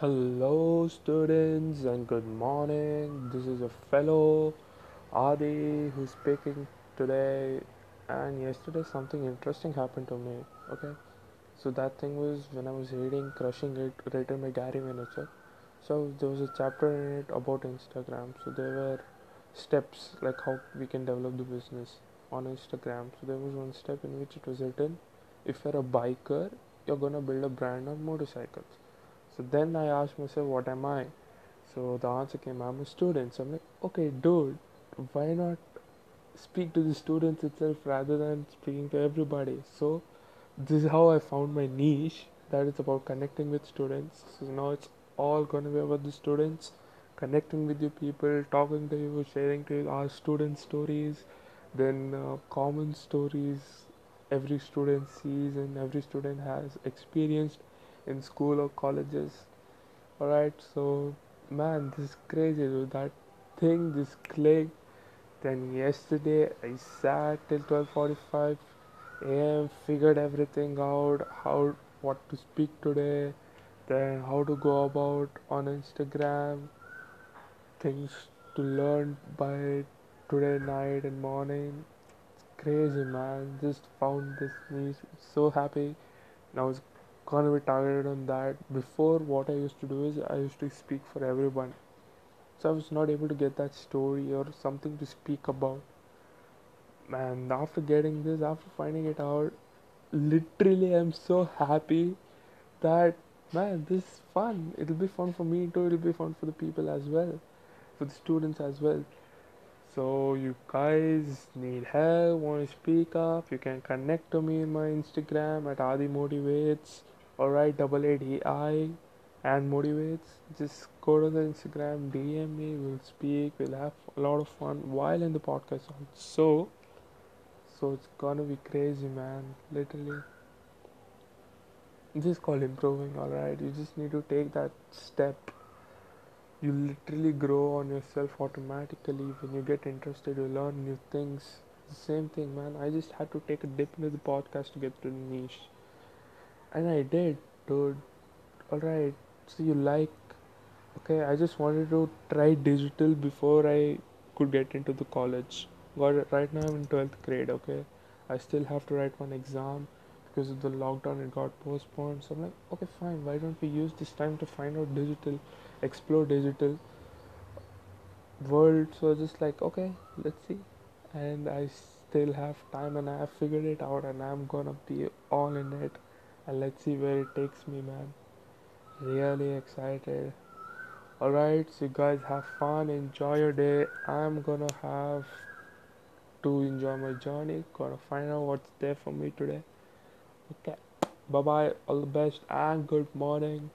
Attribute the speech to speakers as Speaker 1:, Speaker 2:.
Speaker 1: Hello, students, and good morning. This is a fellow Adi who's speaking today. And yesterday, something interesting happened to me. Okay, so that thing was when I was reading Crushing It, written by Gary Vaynerchuk. So there was a chapter in it about Instagram. So there were steps like how we can develop the business on Instagram. So there was one step in which it was written if you're a biker, you're gonna build a brand on motorcycles so then I asked myself, what am I? So the answer came, I'm a student. So I'm like, okay, dude, why not speak to the students itself rather than speaking to everybody? So this is how I found my niche. That is about connecting with students. So now it's all gonna be about the students, connecting with you people, talking to you, sharing to you our student stories, then uh, common stories every student sees and every student has experienced in school or colleges. Alright, so man, this is crazy, dude. That thing just clicked. Then yesterday I sat till 12:45 a.m. figured everything out, how what to speak today, then how to go about on Instagram, things to learn by today night and morning. It's crazy, man. Just found this niche. So happy. Now it's gonna be targeted on that. Before, what I used to do is I used to speak for everyone, so I was not able to get that story or something to speak about. And after getting this, after finding it out, literally I'm so happy that man, this is fun. It'll be fun for me too. It'll be fun for the people as well, for the students as well. So you guys need help, want to speak up, you can connect to me in my Instagram at Adi Motivates. Alright, double A D I and motivates. Just go to the Instagram, DM me, we'll speak, we'll have a lot of fun while in the podcast also. So it's gonna be crazy man, literally. Is called improving, alright. You just need to take that step you literally grow on yourself automatically when you get interested you learn new things same thing man i just had to take a dip into the podcast to get to the niche and i did dude. All right so you like okay i just wanted to try digital before i could get into the college. Got right now i'm in 12th grade okay? I still have to write one exam because of the lockdown it got postponed. So i'm like okay fine why don't we use this time to find out digital explore digital world? So just like okay let's see. And i still have time and i have figured it out and i'm gonna be all in it and let's see where it takes me man. Really excited. Alright so you guys have fun. Enjoy your day. I'm gonna have to enjoy my journey. Gonna find out what's there for me today. Okay. Bye bye all the best and good morning